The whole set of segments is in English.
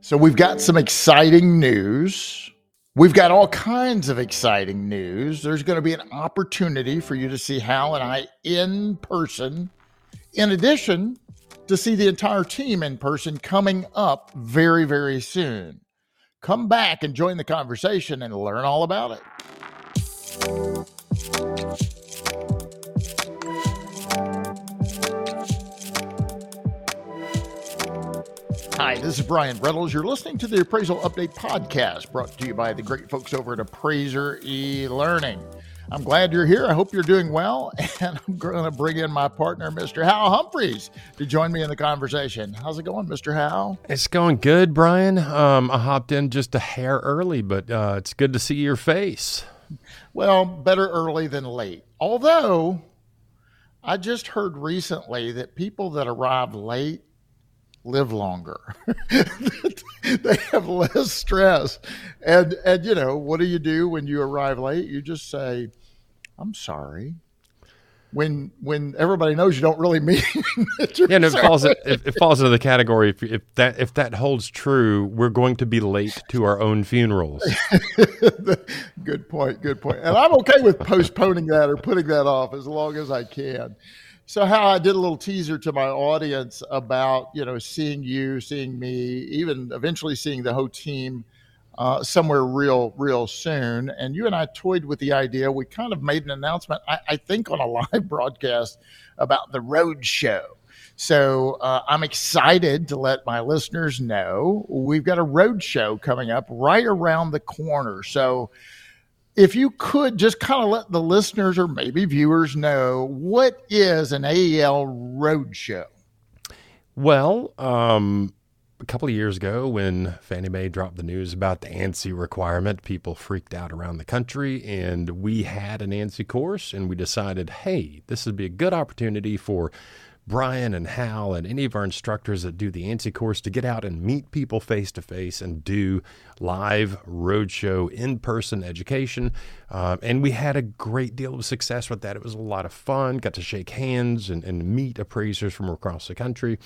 So we've got some exciting news. We've got all kinds of exciting news. There's going to be an opportunity for you to see Hal and I in person, in addition to see the entire team in person coming up very, very soon. Come back and join the conversation and learn all about it. Hi, this is Bryan Reynolds. You're listening to the Appraisal Update Podcast brought to you by the great folks over at Appraiser e Learning. I'm glad you're here. I hope you're doing well. And I'm going to bring in my partner, Mr. Hal Humphreys, to join me in the conversation. How's it going, Mr. Hal? It's going good, Bryan. Um, I hopped in just a hair early, but uh, it's good to see your face. Well, better early than late. Although, I just heard recently that people that arrive late live longer. they have less stress. And and you know, what do you do when you arrive late? You just say, "I'm sorry." When when everybody knows you don't really mean it. Yeah, and it falls it, it, falls into the category if if that if that holds true, we're going to be late to our own funerals. good point. Good point. And I'm okay with postponing that or putting that off as long as I can. So Hal I did a little teaser to my audience about you know seeing you, seeing me, even eventually seeing the whole team uh, somewhere real real soon. And you and I toyed with the idea. We kind of made an announcement, I, I think, on a live broadcast about the road show. So uh, I'm excited to let my listeners know we've got a road show coming up right around the corner. So if you could just kind of let the listeners or maybe viewers know what is an AEL roadshow? Well, um, a couple of years ago, when Fannie Mae dropped the news about the ANSI requirement, people freaked out around the country, and we had an ANSI course, and we decided, hey, this would be a good opportunity for Bryan and Hal and any of our instructors that do the ANSI course to get out and meet people face to face and do live roadshow in person education. Uh, and we had a great deal of success with that. It was a lot of fun, got to shake hands and, and meet appraisers from across the country.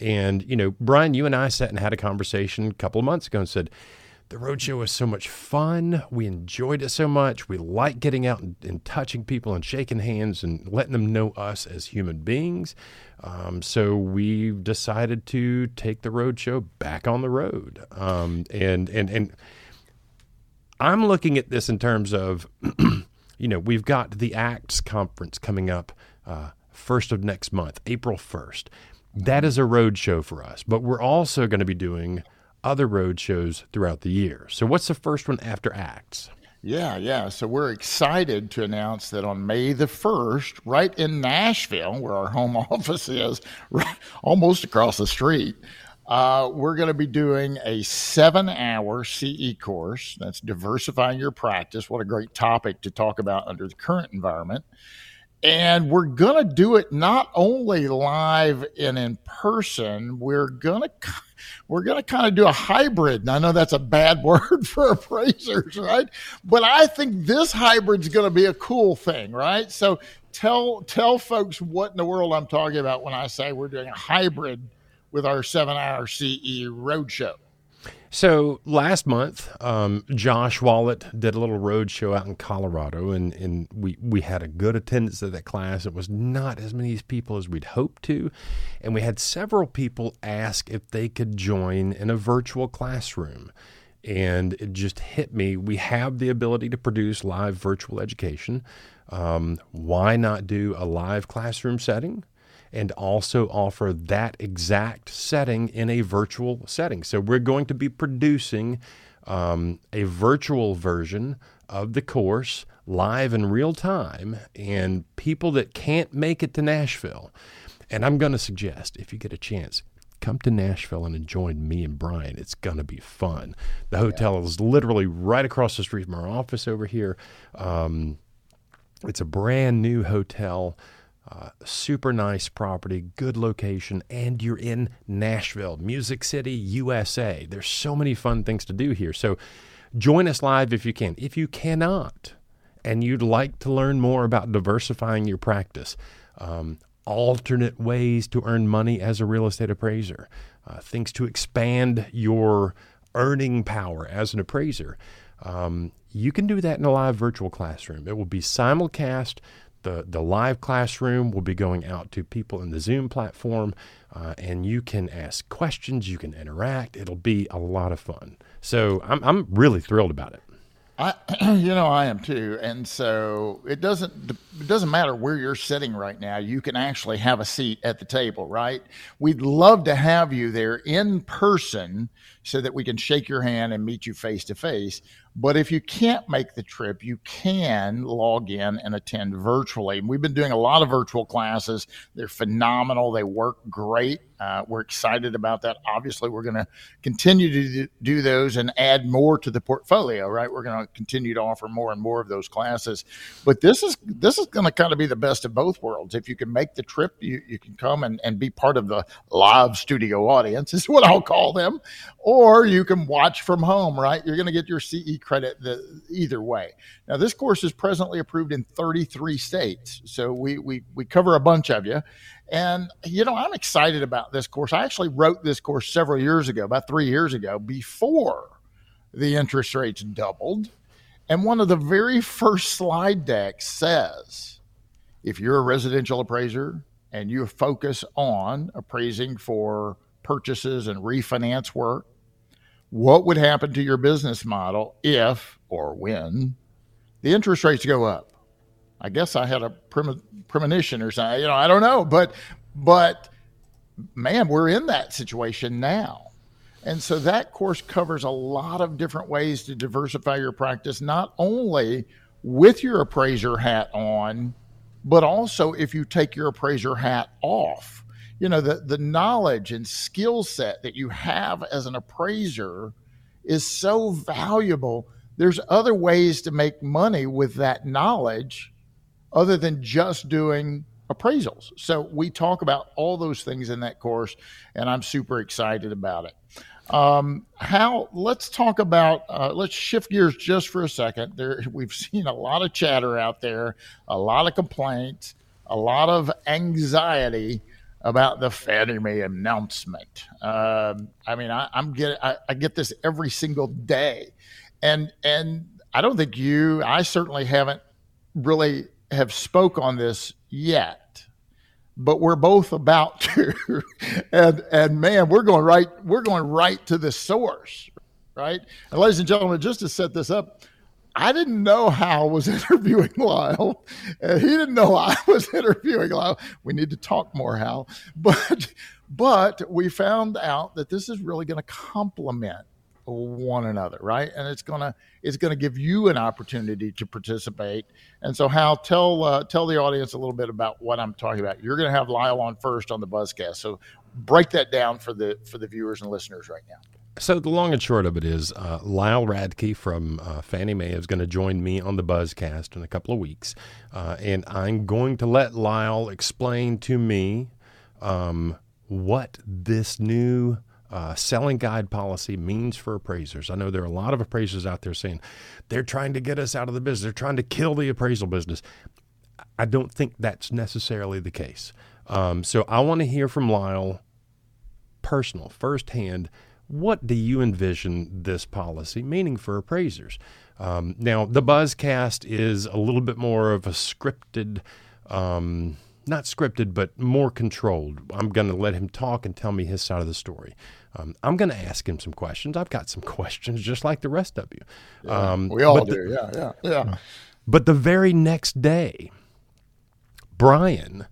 And, you know, Bryan, you and I sat and had a conversation a couple of months ago and said, the roadshow was so much fun. We enjoyed it so much. We like getting out and, and, touching people and shaking hands and letting them know us as human beings. Um, so we decided to take the roadshow back on the road. Um, and and and I'm looking at this in terms of, you know, we've got the ACTS conference coming up uh, first of next month, April first. That is a roadshow for us, but we're also going to be doing other road shows throughout the year. So, what's the first one after ACTS? Yeah, yeah. So we're excited to announce that on May the 1st, right in Nashville, where our home office is, right, almost across the street, uh, we're going to be doing a seven hour CE course. That's diversifying your practice. What a great topic to talk about under the current environment. And we're going to do it not only live and in person, we're going to we're going to kind of do a hybrid. And I know that's a bad word for appraisers, right? But I think this hybrid's going to be a cool thing, right? So tell tell folks what in the world I'm talking about when I say we're doing a hybrid with our seven hour CE roadshow. So last month, um, Josh Walitt did a little road show out in Colorado, and, and we, we had a good attendance at that class. It was not as many people as we'd hoped to, and we had several people ask if they could join in a virtual classroom. And it just hit me. We have the ability to produce live virtual education. Um, why not do a live classroom setting? And also offer that exact setting in a virtual setting. So we're going to be producing um, a virtual version of the course live in real time, and people that can't make it to Nashville. And I'm going to suggest, if you get a chance, come to Nashville and join me and Bryan. It's going to be fun. The hotel yeah. is literally right across the street from our office over here. Um, it's a brand new hotel. Uh, super nice property, good location, and you're in Nashville, Music City, USA. There's so many fun things to do here. So join us live if you can. If you cannot, and you'd like to learn more about diversifying your practice, um, alternate ways to earn money as a real estate appraiser, uh, things to expand your earning power as an appraiser. Um, you can do that in a live virtual classroom. It will be simulcast. The, the live classroom will be going out to people in the Zoom platform, uh, and you can ask questions, you can interact. It'll be a lot of fun. So I'm, I'm really thrilled about it. I, you know, I am too, and so it doesn't it doesn't matter where you're sitting right now. You can actually have a seat at the table, right? We'd love to have you there in person so that we can shake your hand and meet you face to face. But if you can't make the trip, you can log in and attend virtually. We've been doing a lot of virtual classes. They're phenomenal. They work great. Uh, we're excited about that. Obviously, we're going to continue to do those and add more to the portfolio. Right? We're going to continue to offer more and more of those classes. But this is this is going to kind of be the best of both worlds. If you can make the trip, you, you can come and, and be part of the live studio audience. Is what I'll call them, or you can watch from home. Right? You're going to get your CE credit the, either way. Now, this course is presently approved in 33 states, so we we we cover a bunch of you. And you know, I'm excited about this course. I actually wrote this course several years ago, about three years ago, before the interest rates doubled. And one of the very first slide decks says, if you're a residential appraiser and you focus on appraising for purchases and refinance work, what would happen to your business model if or when the interest rates go up? I guess I had a premonition or something. You know, I don't know, but but man, we're in that situation now. And so that course covers a lot of different ways to diversify your practice, not only with your appraiser hat on, but also if you take your appraiser hat off you know the the knowledge and skill set that you have as an appraiser is so valuable. There's other ways to make money with that knowledge other than just doing appraisals. So we talk about all those things in that course and i'm super excited about it. Um, Hal let's talk about uh, let's shift gears just for a second. There we've seen a lot of chatter out there a lot of complaints a lot of anxiety about the Fannie Mae announcement. Um, I mean, I, am get I, I, get this every single day, and and I don't think you, I certainly haven't really have spoke on this yet, but we're both about to, and and man, we're going right, we're going right to the source, right? And ladies and gentlemen, just to set this up, I didn't know Hal was interviewing Lyle, and he didn't know I was interviewing Lyle. We need to talk more, Hal. But but we found out that this is really going to complement one another, right? And it's gonna it's gonna give you an opportunity to participate. And so, Hal, tell uh, tell the audience a little bit about what I'm talking about. You're going to have Lyle on first on the Buzzcast, so break that down for the for the viewers and listeners right now. So the long and short of it is, uh, Lyle Radke from uh, Fannie Mae is going to join me on the Buzzcast in a couple of weeks, uh, and I'm going to let Lyle explain to me um, what this new uh, selling guide policy means for appraisers. I know there are a lot of appraisers out there saying they're trying to get us out of the business, they're trying to kill the appraisal business. I don't think that's necessarily the case. Um, so I want to hear from Lyle, personal, firsthand what do you envision this policy meaning for appraisers? Um, now, the Buzzcast is a little bit more of a scripted, um, not scripted, but more controlled. I'm going to let him talk and tell me his side of the story. Um, I'm going to ask him some questions. I've got some questions just like the rest of you. Yeah, um, we all do. The, yeah, yeah, yeah. But the very next day, Bryan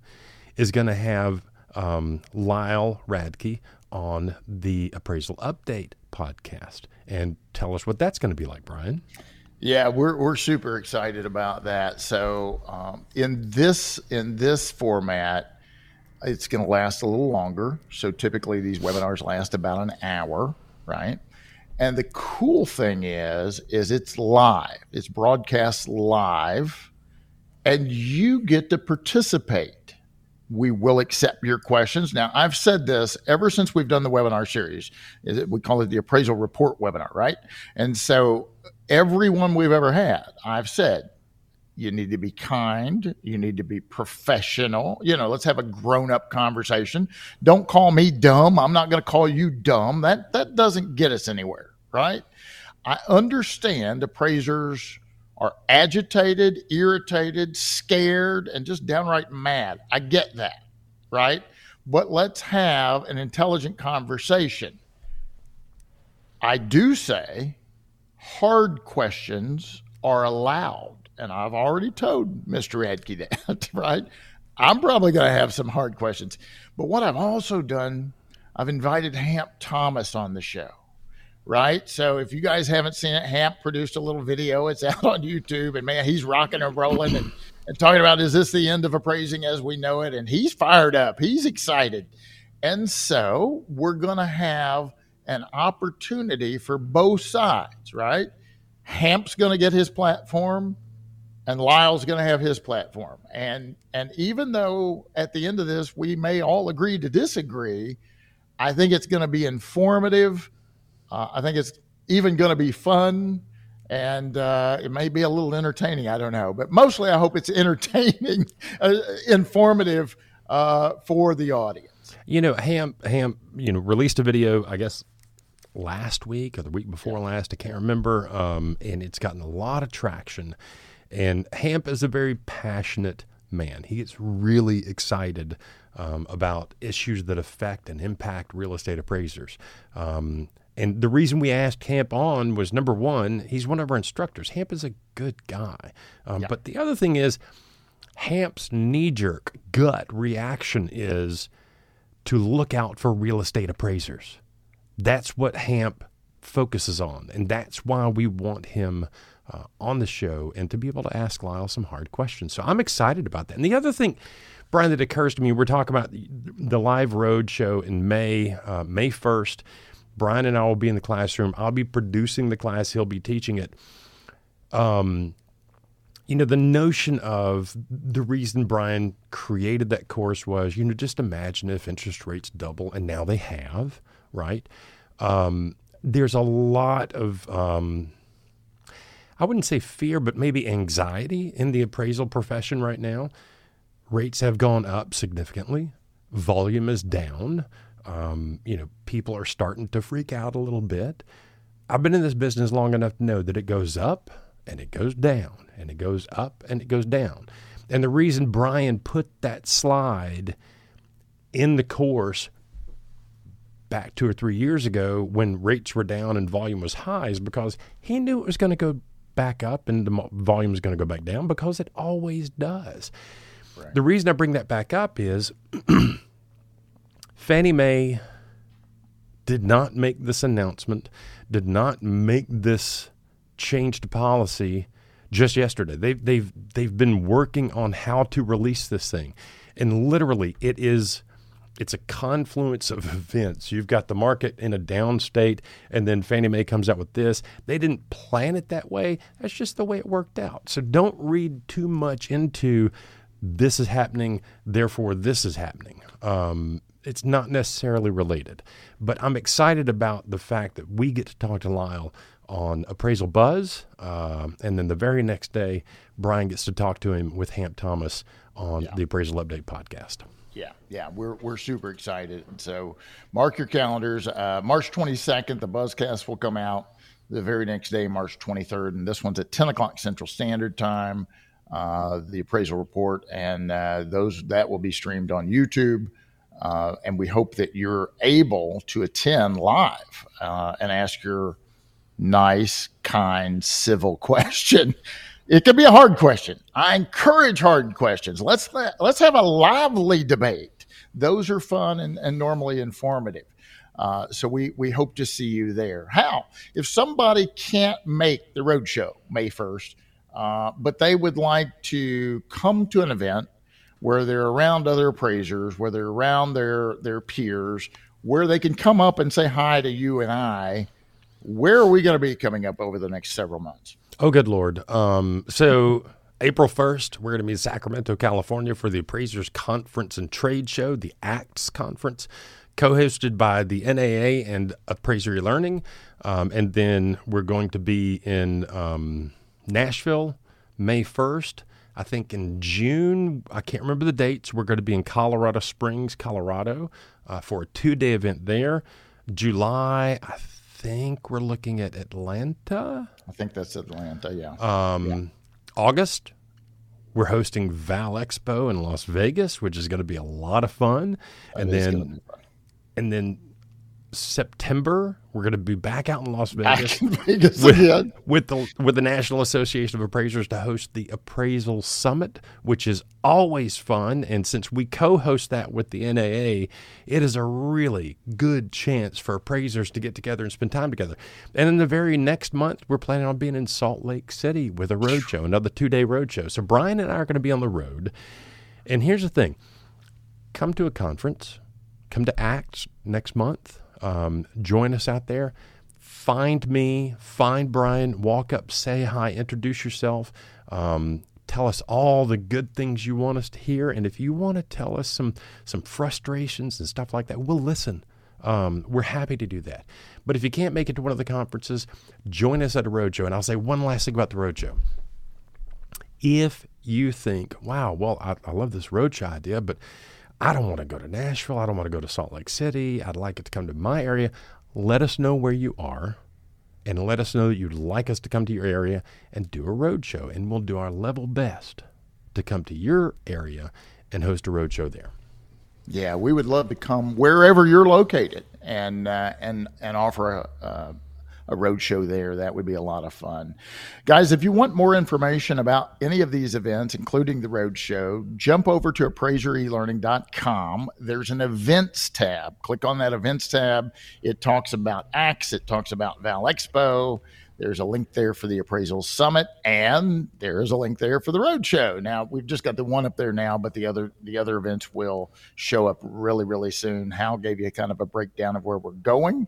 is going to have um, Lyle Radke on the Appraisal Update podcast and tell us what that's going to be like, Bryan. Yeah, we're we're super excited about that. So um, in this in this format, it's going to last a little longer. So typically these webinars last about an hour, right? And the cool thing is, is it's live. It's broadcast live, and you get to participate we will accept your questions. Now, I've said this ever since we've done the webinar series. We call it the appraisal report webinar, right? And so, everyone we've ever had, I've said, You need to be kind. You need to be professional. You know, let's have a grown up conversation. Don't call me dumb. I'm not going to call you dumb. That that doesn't get us anywhere, right? I understand appraisers are agitated, irritated, scared, and just downright mad. I get that, right? But let's have an intelligent conversation. I do say hard questions are allowed. And I've already told Mr. Radke that, right? I'm probably going to have some hard questions. But what I've also done, I've invited Hamp Thomas on the show right? So if you guys haven't seen it, Hamp produced a little video. It's out on YouTube, and man, he's rocking and rolling and, and talking about is this the end of appraising as we know it? And he's fired up, he's excited. And so we're going to have an opportunity for both sides, right? Hamp's going to get his platform and Lyle's going to have his platform. And and even though at the end of this we may all agree to disagree, I think it's going to be informative uh, I think it's even going to be fun and uh, it may be a little entertaining. I don't know, but mostly I hope it's entertaining, uh, informative uh, for the audience. You know, Ham Ham, you know, released a video. I guess last week or the week before last. I can't remember. Um, and it's gotten a lot of traction. And Hamp is a very passionate man. He gets really excited um, about issues that affect and impact real estate appraisers. Um, and the reason we asked Hamp on was number one, he's one of our instructors. Hamp is a good guy. Um, yeah. But the other thing is, Hamp's knee jerk gut reaction is to look out for real estate appraisers. That's what Hamp focuses on. And that's why we want him uh, on the show and to be able to ask Lyle some hard questions. So I'm excited about that. And the other thing, Bryan, that occurs to me, we're talking about the live road show in May, uh, May 1st. Bryan and I will be in the classroom. I'll be producing the class. He'll be teaching it. Um, you know, the notion of the reason Bryan created that course was, you know, just imagine if interest rates double, and now they have, right? Um, there's a lot of, um, I wouldn't say fear, but maybe anxiety in the appraisal profession right now. Rates have gone up significantly, volume is down. Um, you know, people are starting to freak out a little bit. I've been in this business long enough to know that it goes up and it goes down and it goes up and it goes down. And the reason Bryan put that slide in the course back two or three years ago when rates were down and volume was high is because he knew it was going to go back up and the volume was going to go back down because it always does. Right. The reason I bring that back up is Fannie Mae did not make this announcement, did not make this change to policy just yesterday. They've they've they've been working on how to release this thing, and literally it is. It's a confluence of events. You've got the market in a down state, and then Fannie Mae comes out with this. They didn't plan it that way. That's just the way it worked out. So don't read too much into this is happening, therefore this is happening. Um, it's not necessarily related. But I'm excited about the fact that we get to talk to Lyle on Appraisal Buzz. Uh, and then the very next day, Bryan gets to talk to him with Hamp Thomas on yeah. the Appraisal Update podcast. Yeah, yeah, we're, we're super excited. So mark your calendars. Uh, March 22nd, the Buzzcast will come out. The very next day, March 23rd, and this one's at 10 o'clock Central Standard Time. Uh, the appraisal report, and uh, those that will be streamed on YouTube. Uh, and we hope that you're able to attend live uh, and ask your nice, kind, civil question. It could be a hard question. I encourage hard questions. Let's let's have a lively debate. Those are fun and, and normally informative. Uh, so we we hope to see you there. Hal if somebody can't make the roadshow May first, uh, but they would like to come to an event where they're around other appraisers, where they're around their their peers, where they can come up and say hi to you and I. Where are we going to be coming up over the next several months? Oh, good lord! Um, so. April 1st, we're going to be in Sacramento, California for the Appraisers Conference and Trade Show, the ACTS Conference, co hosted by the NAA and Appraiser eLearning. Um, and then we're going to be in um, Nashville, May 1st. I think in June, I can't remember the dates, we're going to be in Colorado Springs, Colorado uh, for a two day event there. July, I think we're looking at Atlanta. I think that's Atlanta, yeah. Um, yeah. August, we're hosting Val Expo in Las Vegas, which is going to be a lot of fun. That and then, fun. and then September, we're going to be back out in Las Vegas, Vegas with, with, the with the National Association of Appraisers to host the Appraisal Summit, which is always fun. And since we co-host that with the NAA, it is a really good chance for appraisers to get together and spend time together. And in the very next month, we're planning on being in Salt Lake City with a roadshow, another two-day roadshow. So Bryan and I are going to be on the road. And here's the thing: come to a conference, come to ACTS next month um, join us out there. Find me, find Bryan, walk up, say hi, introduce yourself. Um, tell us all the good things you want us to hear. And if you want to tell us some some frustrations and stuff like that, we'll listen. Um, we're happy to do that. But if you can't make it to one of the conferences, join us at a roadshow. And I'll say one last thing about the roadshow. If you think, wow, well, I, I love this roadshow idea, but I don't want to go to Nashville. I don't want to go to Salt Lake City. I'd like it to come to my area. Let us know where you are and let us know that you'd like us to come to your area and do a road show. And we'll do our level best to come to your area and host a road show there. Yeah, we would love to come wherever you're located and uh, and and offer a, a a road show there. That would be a lot of fun. Guys, if you want more information about any of these events, including the road show, jump over to appraiserelearning.com. There's an events tab. Click on that events tab. It talks about ACTS, it talks about Val Expo. There's a link there for the appraisal summit, and there is a link there for the road show. Now we've just got the one up there now, but the other the other events will show up really really soon. Hal gave you kind of a breakdown of where we're going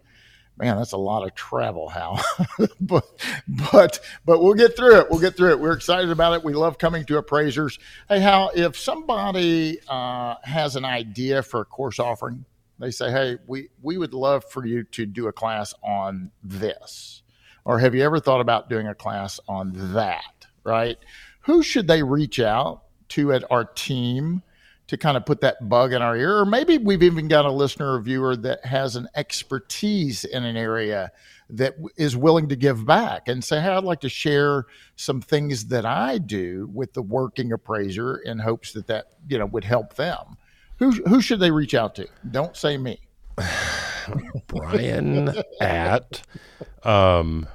man, that's a lot of travel, Hal. but but but we'll get through it. We'll get through it. We're excited about it. We love coming to appraisers. Hey, Hal, if somebody uh, has an idea for a course offering, they say, hey, we we would love for you to do a class on this, or have you ever thought about doing a class on that? Right? Who should they reach out to at our team? To kind of put that bug in our ear. Or maybe we've even got a listener or viewer that has an expertise in an area that is willing to give back and say, Hey, I'd like to share some things that I do with the working appraiser in hopes that that, you know, would help them. Who, who should they reach out to? Don't say me. Bryan at um,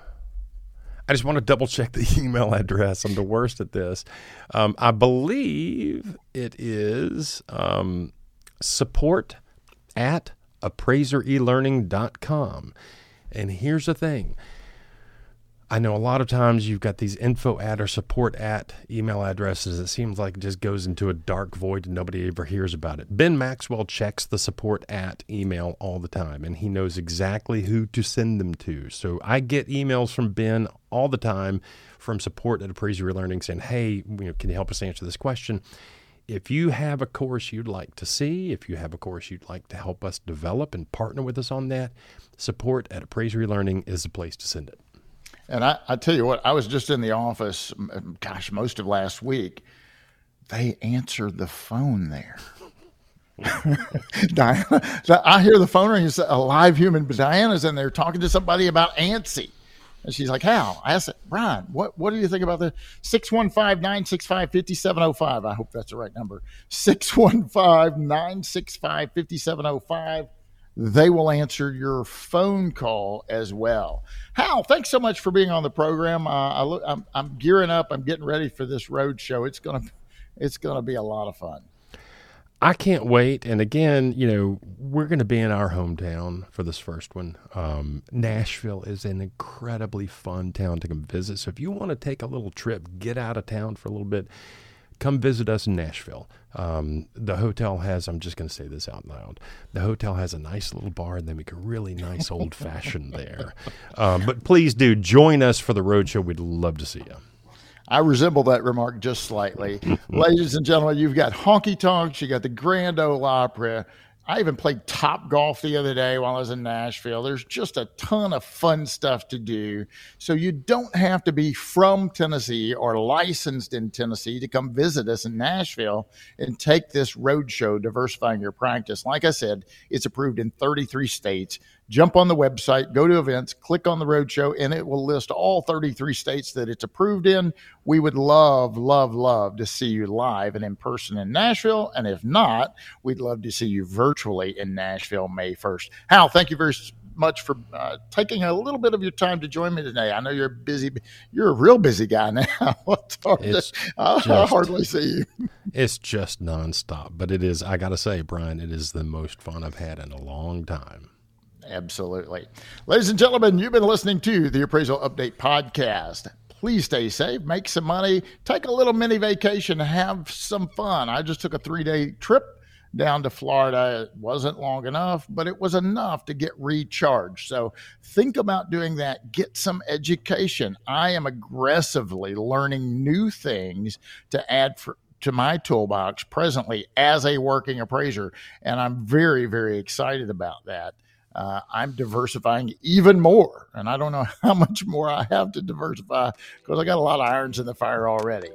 I just want to double check the email address. I'm the worst at this. Um, I believe it is um, support at appraiserelearning.com. And here's the thing I know a lot of times you've got these info at or support at email addresses. It seems like it just goes into a dark void and nobody ever hears about it. Ben Maxwell checks the support at email all the time and he knows exactly who to send them to. So I get emails from Ben all the time from support at Appraiser eLearning saying, hey, you know, can you help us answer this question? If you have a course you'd like to see, if you have a course you'd like to help us develop and partner with us on that, support at Appraiser eLearning is the place to send it. And I, I tell you what, I was just in the office, gosh, most of last week. They answered the phone there. Diana, I hear the phone ring. It's a live human, but Diana's in there talking to somebody about ANSI. And she's like, How? I said, Bryan, what, what do you think about the 615 965 5705? I hope that's the right number. 615 965 5705 they will answer your phone call as well. Hal, thanks so much for being on the program. Uh, I look, I'm, I'm gearing up. I'm getting ready for this road show. It's gonna, it's gonna be a lot of fun. I can't wait. And again, you know, we're going to be in our hometown for this first one. Um, Nashville is an incredibly fun town to come visit. So if you want to take a little trip, get out of town for a little bit, come visit us in Nashville. Um, the hotel has, I'm just going to say this out loud, the hotel has a nice little bar and they make a really nice old fashioned there. Um, but please do join us for the roadshow. We'd love to see you. I resemble that remark just slightly. Ladies and gentlemen, you've got honky tonks, you got the Grand Ole Opry. I even played Topgolf the other day while I was in Nashville. There's just a ton of fun stuff to do. So you don't have to be from Tennessee or licensed in Tennessee to come visit us in Nashville and take this roadshow, diversifying your practice. Like I said, it's approved in 33 states jump on the website, go to events, click on the roadshow, and it will list all 33 states that it's approved in. We would love, love, love to see you live and in person in Nashville. And if not, we'd love to see you virtually in Nashville May 1st. Hal, thank you very much for uh, taking a little bit of your time to join me today. I know you're busy. You're a real busy guy now. it's hard it's to, I hardly see you. It's just nonstop, but it is. I got to say, Bryan, it is the most fun I've had in a long time. Absolutely. Ladies and gentlemen, you've been listening to the Appraisal Update Podcast. Please stay safe, make some money, take a little mini vacation, have some fun. I just took a three day trip down to Florida. It wasn't long enough, but it was enough to get recharged. So think about doing that. Get some education. I am aggressively learning new things to add for, to my toolbox presently as a working appraiser. And I'm very, very excited about that uh, I'm diversifying even more. And I don't know how much more I have to diversify because I got a lot of irons in the fire already.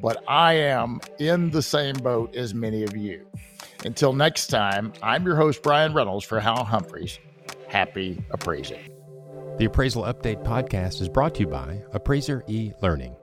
But I am in the same boat as many of you. Until next time, I'm your host, Bryan Reynolds for Hal Humphreys. Happy appraising. The Appraisal Update podcast is brought to you by Appraiser e Learning.